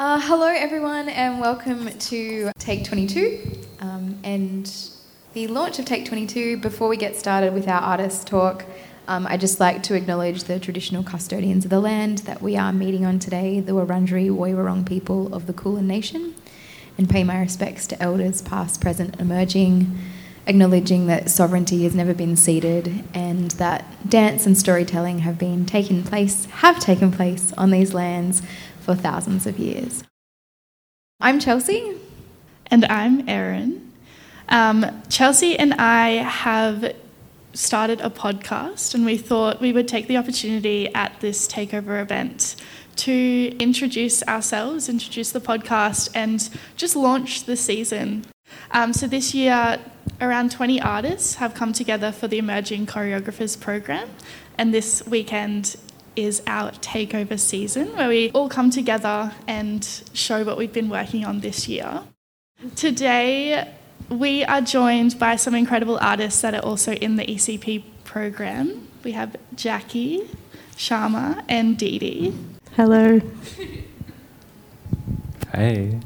Uh, hello, everyone, and welcome to Take 22 um, and the launch of Take 22. Before we get started with our artist talk, um, I'd just like to acknowledge the traditional custodians of the land that we are meeting on today, the Wurundjeri Woiwurrung people of the Kulin Nation, and pay my respects to elders past, present, and emerging, acknowledging that sovereignty has never been ceded and that dance and storytelling have been taken place, have taken place on these lands for thousands of years. I'm Chelsea. And I'm Erin. Um, Chelsea and I have started a podcast, and we thought we would take the opportunity at this takeover event to introduce ourselves, introduce the podcast, and just launch the season. Um, so this year, around 20 artists have come together for the Emerging Choreographers program, and this weekend is our takeover season where we all come together and show what we've been working on this year. Today, we are joined by some incredible artists that are also in the ECP program. We have Jacqui, Shyama, and Dee Dee. Hello. Hey.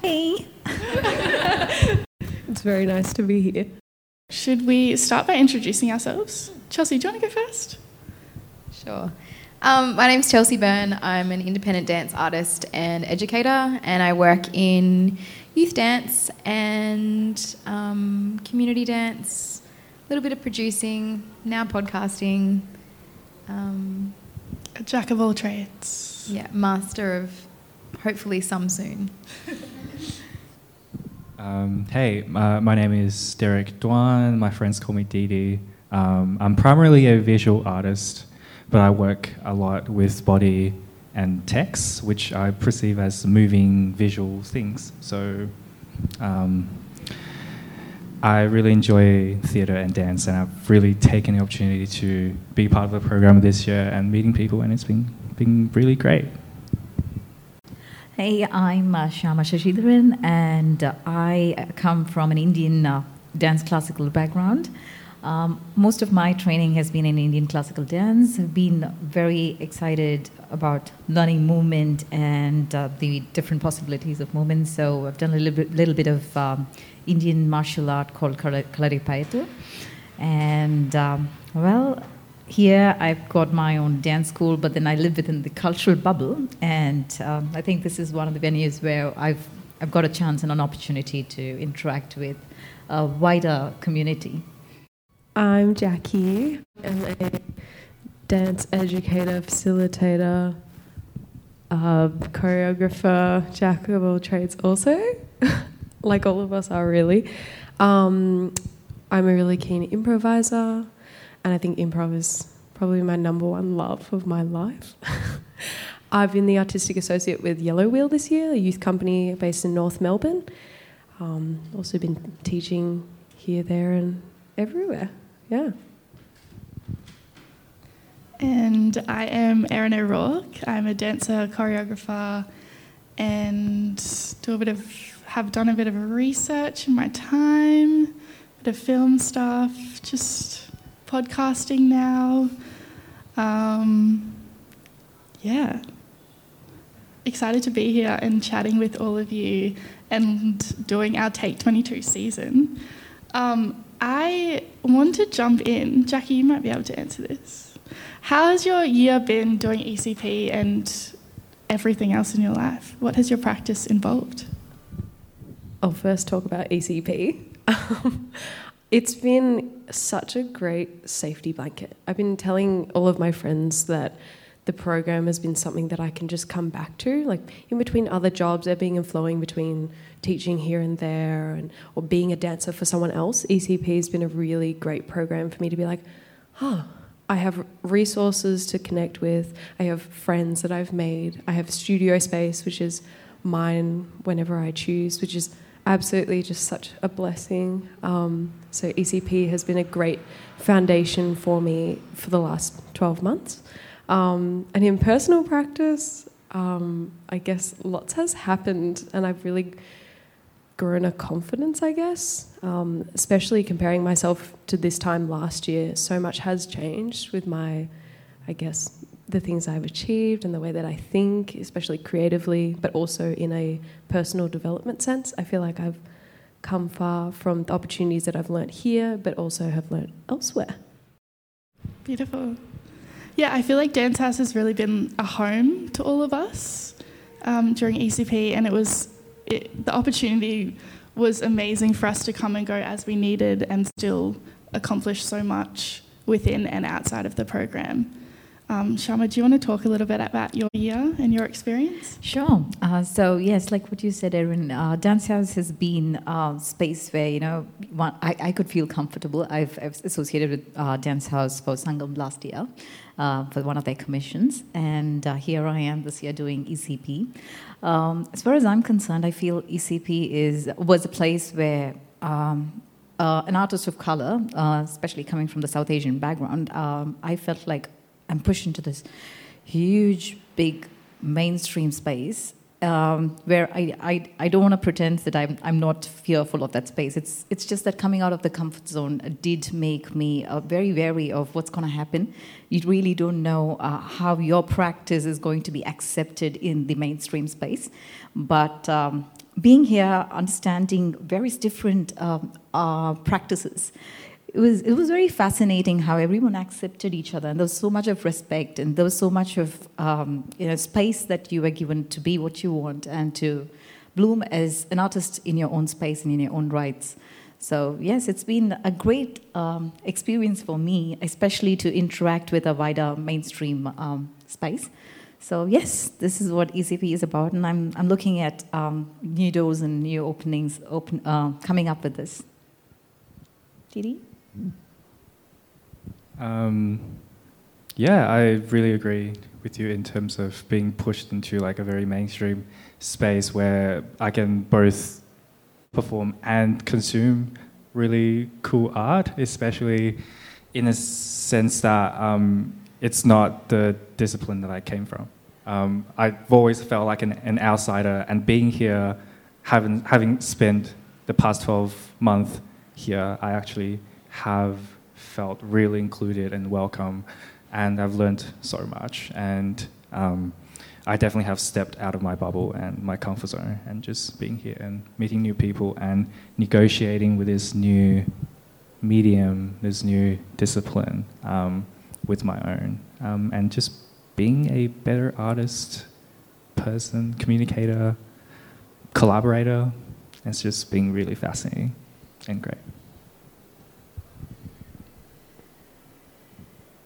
Hey. it's very nice to be here. Should we start by introducing ourselves? Chelsea, do you want to go first? Sure. Um, my name's Chelsea Byrne. I'm an independent dance artist and educator, and I work in youth dance and um, community dance, a little bit of producing, now podcasting. Um, a jack of all trades. Yeah, master of hopefully some soon. Um, hey, uh, my name is Derrick Duan. My friends call me Dee Dee. Um, I'm primarily a visual artist but I work a lot with body and text, which I perceive as moving visual things. So um, I really enjoy theatre and dance, and I've really taken the opportunity to be part of the program this year and meeting people, and it's been, been really great. Hey, I'm uh, Shyama Sasidharan, and uh, I come from an Indian uh, dance classical background. Um, most of my training has been in Indian classical dance. I've been very excited about learning movement and uh, the different possibilities of movement. So I've done a little bit, little bit of um, Indian martial art called Kalaripayattu. And um, well, here I've got my own dance school, but then I live within the cultural bubble. And um, I think this is one of the venues where I've, I've got a chance and an opportunity to interact with a wider community. I'm Jacqui. I'm a dance educator, facilitator, uh, choreographer, jack of all trades, also, like all of us are really. Um, I'm a really keen improviser, and I think improv is probably my number one love of my life. I've been the artistic associate with Yellow Wheel this year, a youth company based in North Melbourne. Um, also been teaching here, there, and everywhere. Yeah. And I am Erin O'Rourke. I'm a dancer, choreographer, and do a bit of have done a bit of research in my time, a bit of film stuff, just podcasting now. Um, yeah. Excited to be here and chatting with all of you and doing our Take 22 season. Um, I want to jump in. Jacqui, you might be able to answer this. How has your year been doing ECP and everything else in your life? What has your practice involved? I'll first talk about ECP. Um, it's been such a great safety blanket. I've been telling all of my friends that the program has been something that I can just come back to. Like in between other jobs, ebbing and flowing between teaching here and there, and or being a dancer for someone else. ECP has been a really great program for me to be like, huh. I have resources to connect with. I have friends that I've made. I have studio space, which is mine whenever I choose, which is absolutely just such a blessing. Um, so ECP has been a great foundation for me for the last 12 months. Um, and in personal practice, um, I guess lots has happened, and I've really grown a confidence, I guess, um, especially comparing myself to this time last year. So much has changed with my, I guess, the things I've achieved and the way that I think, especially creatively, but also in a personal development sense. I feel like I've come far from the opportunities that I've learnt here, but also have learnt elsewhere. Beautiful. Yeah, I feel like Dancehouse has really been a home to all of us um, during ECP, and it was it, the opportunity was amazing for us to come and go as we needed and still accomplish so much within and outside of the program. Um, Shyama, do you want to talk a little bit about your year and your experience? Sure. Uh, so yes, like what you said, Erin, uh, Dancehouse has been a space where you know one, I, I could feel comfortable. I've, I've associated with uh, Dancehouse for Sangam last year uh, for one of their commissions, and uh, here I am this year doing ECP. Um, as far as I'm concerned, I feel ECP is was a place where. Um, uh, an artist of color, especially coming from the South Asian background, um, I felt like I'm pushed into this huge, big mainstream space um, where I, I, I don't want to pretend that I'm, I'm not fearful of that space. It's, it's just that coming out of the comfort zone did make me uh, very wary of what's going to happen. You really don't know uh, how your practice is going to be accepted in the mainstream space. But um, being here, understanding various different um, uh, practices, it was it was very fascinating how everyone accepted each other, and there was so much of respect, and there was so much of um, you know space that you were given to be what you want and to bloom as an artist in your own space and in your own rights. So yes, it's been a great um, experience for me, especially to interact with a wider mainstream um, space. So yes, this is what ECP is about, and I'm I'm looking at um, new doors and new openings open uh, coming up with this. Didi. Um, yeah, I really agree with you in terms of being pushed into like a very mainstream space where I can both perform and consume really cool art, especially in a sense that um, it's not the discipline that I came from. Um, I've always felt like an, an, outsider, and being here, having, having spent the past 12 months here, I actually have felt really included and welcome, and I've learned so much. And um, I definitely have stepped out of my bubble and my comfort zone, and just being here and meeting new people and negotiating with this new medium, this new discipline um, with my own, um, and just being a better artist, person, communicator, collaborator. It's just being really fascinating and great.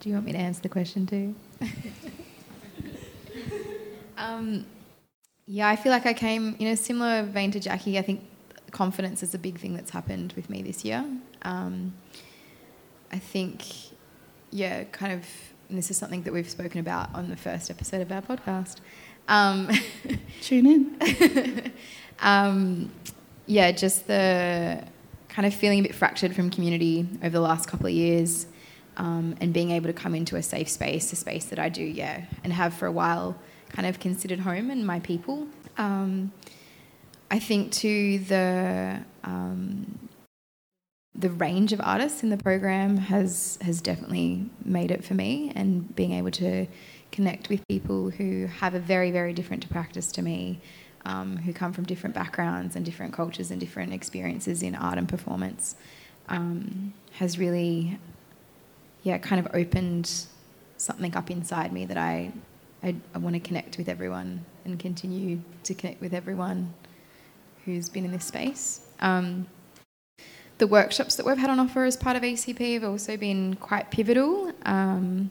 Do you want me to answer the question too? um, yeah, I feel like I came in a similar vein to Jacqui. I think confidence is a big thing that's happened with me this year. Um, I think, yeah, kind of, and this is something that we've spoken about on the first episode of our podcast. Um, Tune in. um, yeah, just the kind of feeling a bit fractured from community over the last couple of years um, and being able to come into a safe space, a space that I do, yeah, and have for a while kind of considered home and my people. Um, I think too the um, the range of artists in the program has has definitely made it for me, and being able to connect with people who have a very very different practice to me, um, who come from different backgrounds and different cultures and different experiences in art and performance, um, has really yeah, it kind of opened something up inside me that I, I, I want to connect with everyone and continue to connect with everyone who's been in this space. Um, the workshops that we've had on offer as part of ECP have also been quite pivotal. Um,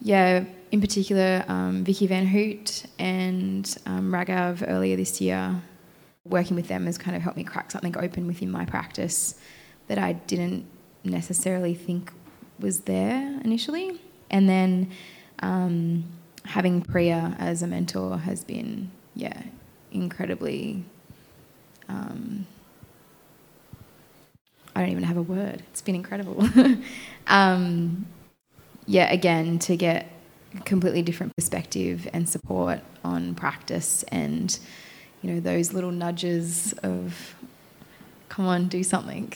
yeah, in particular, um, Vicki Van Hout and um, Raghav earlier this year, working with them has kind of helped me crack something open within my practice that I didn't necessarily think was there initially. And then um, having Priya as a mentor has been, yeah, incredibly. Um, I don't even have a word. It's been incredible. um, yeah, again, to get completely different perspective and support on practice and, you know, those little nudges of, come on, do something.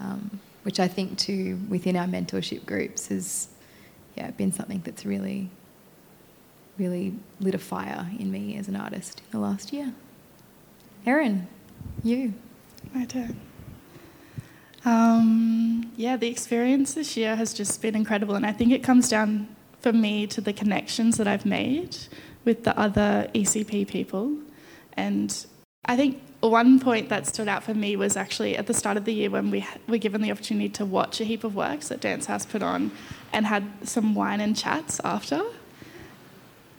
Um, which I think too within our mentorship groups has yeah, been something that's really, really lit a fire in me as an artist in the last year. Erin, you. My turn. Um, yeah, the experience this year has just been incredible, and I think it comes down for me to the connections that I've made with the other ECP people. And I think one point that stood out for me was actually at the start of the year when we were given the opportunity to watch a heap of works that Dancehouse put on and had some wine and chats after.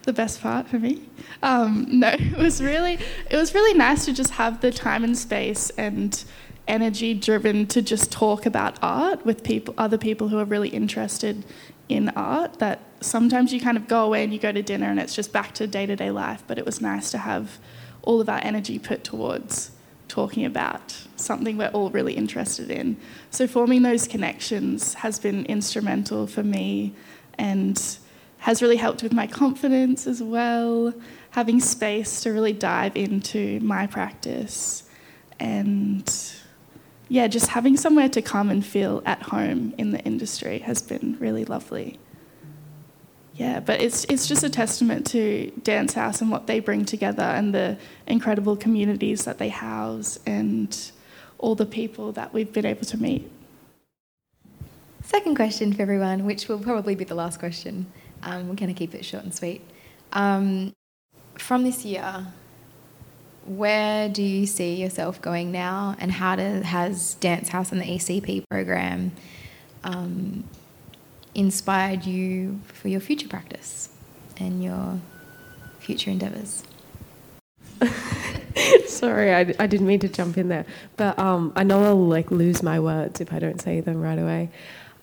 The best part for me. Um, no, it was really it was really nice to just have the time and space and energy driven to just talk about art with people, other people who are really interested in art. That sometimes you kind of go away and you go to dinner and it's just back to day to day life. But it was nice to have all of our energy put towards talking about something we're all really interested in. So forming those connections has been instrumental for me and has really helped with my confidence as well, having space to really dive into my practice and yeah, just having somewhere to come and feel at home in the industry has been really lovely. Yeah, but it's it's just a testament to Dancehouse and what they bring together and the incredible communities that they house and all the people that we've been able to meet. Second question for everyone, which will probably be the last question. Um, we're going to keep it short and sweet. Um, from this year, where do you see yourself going now, and how do, has Dancehouse and the ECP program um, inspired you for your future practice and your future endeavours? Sorry, I, I didn't mean to jump in there, but um, I know I'll like lose my words if I don't say them right away.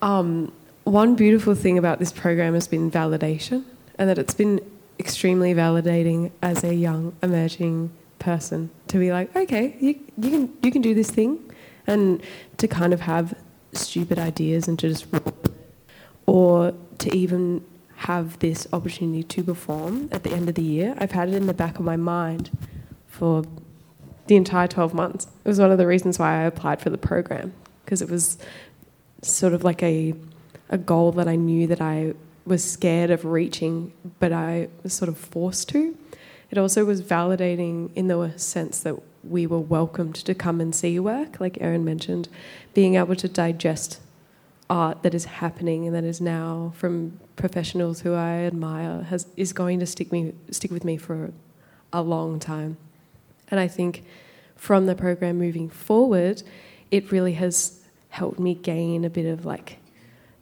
Um, one beautiful thing about this program has been validation, and that it's been extremely validating as a young emerging person to be like, okay, you, you can you can do this thing, and to kind of have stupid ideas and to just or to even have this opportunity to perform at the end of the year. I've had it in the back of my mind for the entire 12 months. It was one of the reasons why I applied for the program because it was sort of like a a goal that I knew that I was scared of reaching, but I was sort of forced to. It also was validating in the sense that we were welcomed to come and see work, like Erin mentioned, being able to digest art that is happening and that is now from professionals who I admire has is going to stick me stick with me for a long time. And I think from the program moving forward, it really has helped me gain a bit of like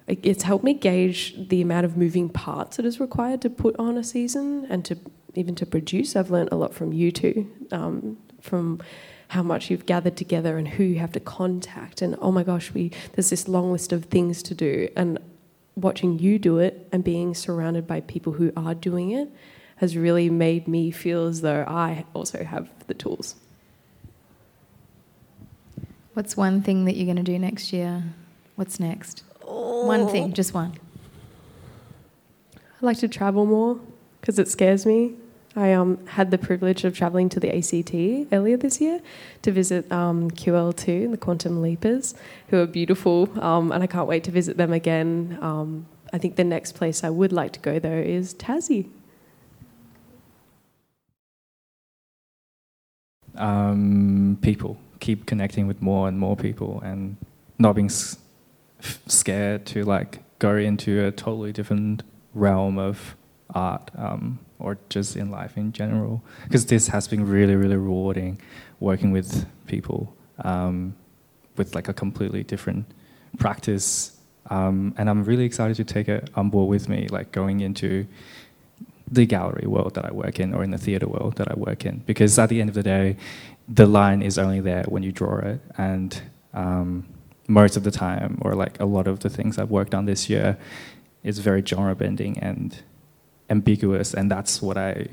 it's helped me gauge the amount of moving parts that is required to put on a season and to even to produce. I've learned a lot from you two, um, from how much you've gathered together and who you have to contact. And oh my gosh, we there's this long list of things to do. And watching you do it and being surrounded by people who are doing it has really made me feel as though I also have the tools. What's one thing that you're going to do next year? What's next? Oh. One thing, oh. just one. I like to travel more because it scares me. I um, had the privilege of travelling to the ACT earlier this year to visit um, QL2, the Quantum Leapers, who are beautiful, um, and I can't wait to visit them again. Um, I think the next place I would like to go, though, is Tassie. Um, people. Keep connecting with more and more people and not being scared to like go into a totally different realm of art. Um, or just in life in general. Because this has been really, really rewarding working with people um, with like a completely different practice. Um, and I'm really excited to take it on board with me, like going into the gallery world that I work in or in the theatre world that I work in. Because at the end of the day, the line is only there when you draw it. And um, most of the time, or like a lot of the things I've worked on this year, is very genre bending and ambiguous, and that's what I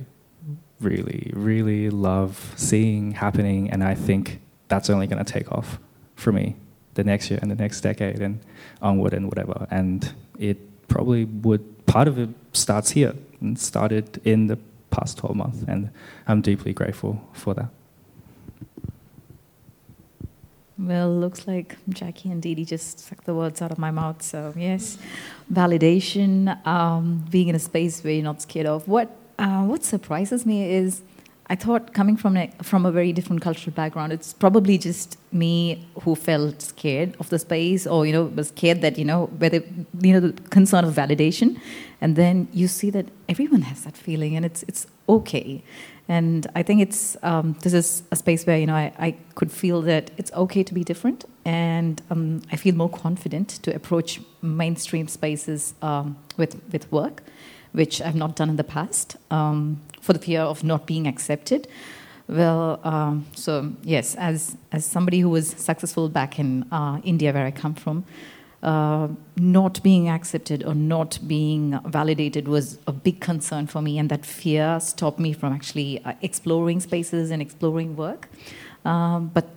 really, really love seeing happening. And I think that's only going to take off for me the next year and the next decade and onward and whatever. And it probably would, part of it starts here and started in the past 12 months. And I'm deeply grateful for that. Well, looks like Jacqui and Dee just sucked the words out of my mouth. So yes, validation, um, being in a space where you're not scared of. What uh, what surprises me is, I thought coming from a, from a very different cultural background, it's probably just me who felt scared of the space, or you know, was scared that you know whether you know the concern of validation, and then you see that everyone has that feeling, and it's it's okay. And I think it's um, this is a space where you know I, I could feel that it's okay to be different, and um, I feel more confident to approach mainstream spaces um, with with work, which I've not done in the past um, for the fear of not being accepted. Well, um, so yes, as as somebody who was successful back in uh, India, where I come from, uh, not being accepted or not being validated was a big concern for me, and that fear stopped me from actually uh, exploring spaces and exploring work. Um, but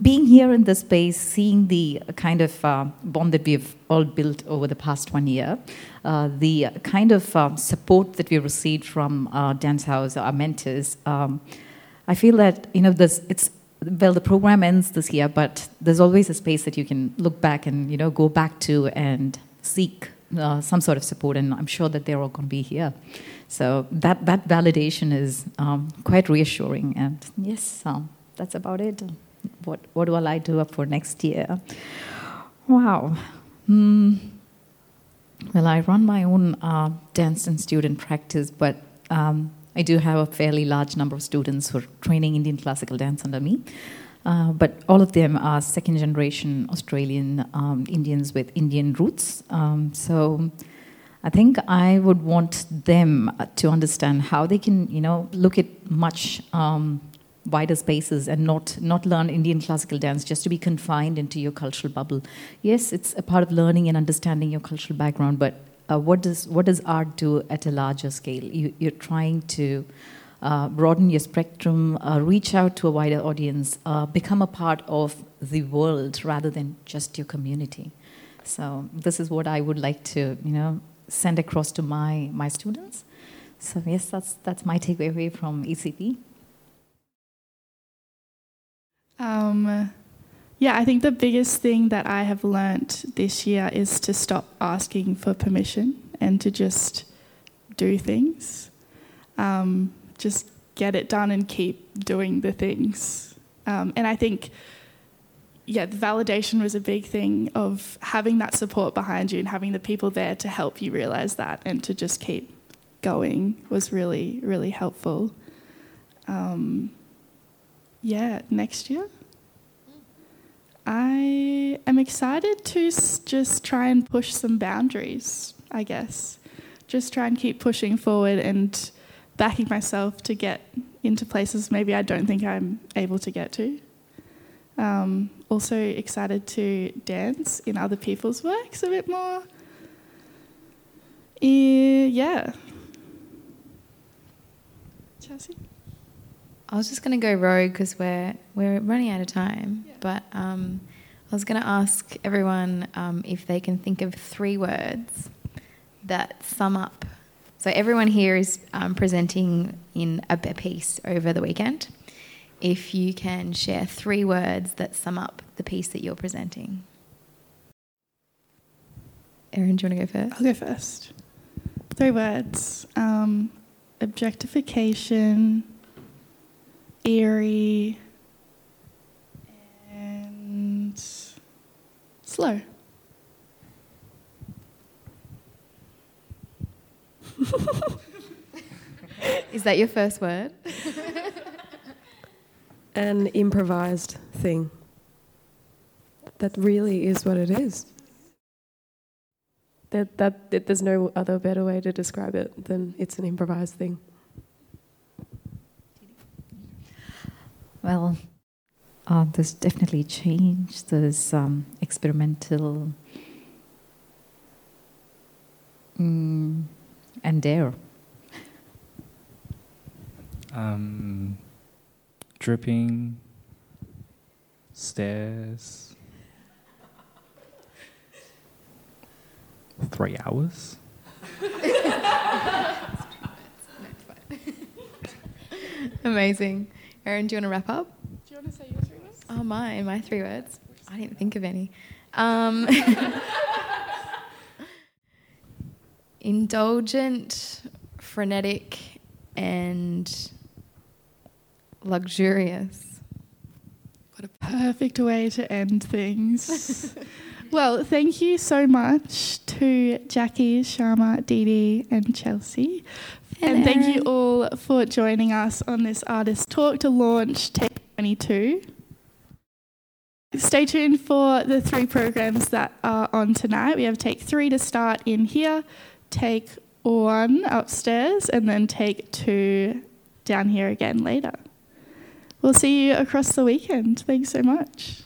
being here in this space, seeing the kind of uh, bond that we've all built over the past one year, uh, the kind of um, support that we received from our dance house, our mentors, um, I feel that you know this it's well, the program ends this year, but there's always a space that you can look back and you know go back to and seek uh, some sort of support, and I'm sure that they're all going to be here. So that that validation is um, quite reassuring, and yes, um, that's about it. What what will I do up for next year? Wow. Mm. Well, I run my own uh, dance and student practice, but um, I do have a fairly large number of students who are training Indian classical dance under me. Uh, but all of them are second generation Australian um, Indians with Indian roots. Um, so I think I would want them to understand how they can, you know, look at much um, wider spaces and not not learn Indian classical dance just to be confined into your cultural bubble. Yes, it's a part of learning and understanding your cultural background, but uh, what does what does art do at a larger scale? You, are trying to uh, broaden your spectrum, uh, reach out to a wider audience, uh, become a part of the world rather than just your community. So this is what I would like to, you know, send across to my my students. So yes, that's that's my takeaway from ECP. Um, yeah, I think the biggest thing that I have learnt this year is to stop asking for permission and to just do things. Um, just get it done and keep doing the things. Um, and I think, yeah, the validation was a big thing of having that support behind you and having the people there to help you realize that and to just keep going was really, really helpful. Um, yeah, next year. I am excited to just try and push some boundaries, I guess. Just try and keep pushing forward and backing myself to get into places maybe I don't think I'm able to get to. Um, also excited to dance in other people's works a bit more. yeah. Chelsea? I was just going to go rogue because we're we're running out of time. Yeah. But um, I was going to ask everyone um, if they can think of three words that sum up. So everyone here is um, presenting in a piece over the weekend. If you can share three words that sum up the piece that you're presenting. Erin, do you want to go first? I'll go first. Three words: um, objectification eerie, and slow. Is that your first word? An improvised thing. That really is what it is. That, that, that there's no other better way to describe it than it's an improvised thing. Well, uh, there's definitely change. There's um, experimental mm, and dare. Um, dripping stairs. Three hours. Amazing. Erin, do you want to wrap up? Do you want to say your three words? Oh, my, my three words. I didn't think of any. Um, indulgent, frenetic, and luxurious. What a perfect way to end things. well, thank you so much to Jacqui, Shyama, Dee Dee, and Chelsea. And, and thank you all for joining us on this artist talk to launch Take 22. Stay tuned for the three programs that are on tonight. We have Take 3 to start in here, Take 1 upstairs, and then Take 2 down here again later. We'll see you across the weekend. Thanks so much.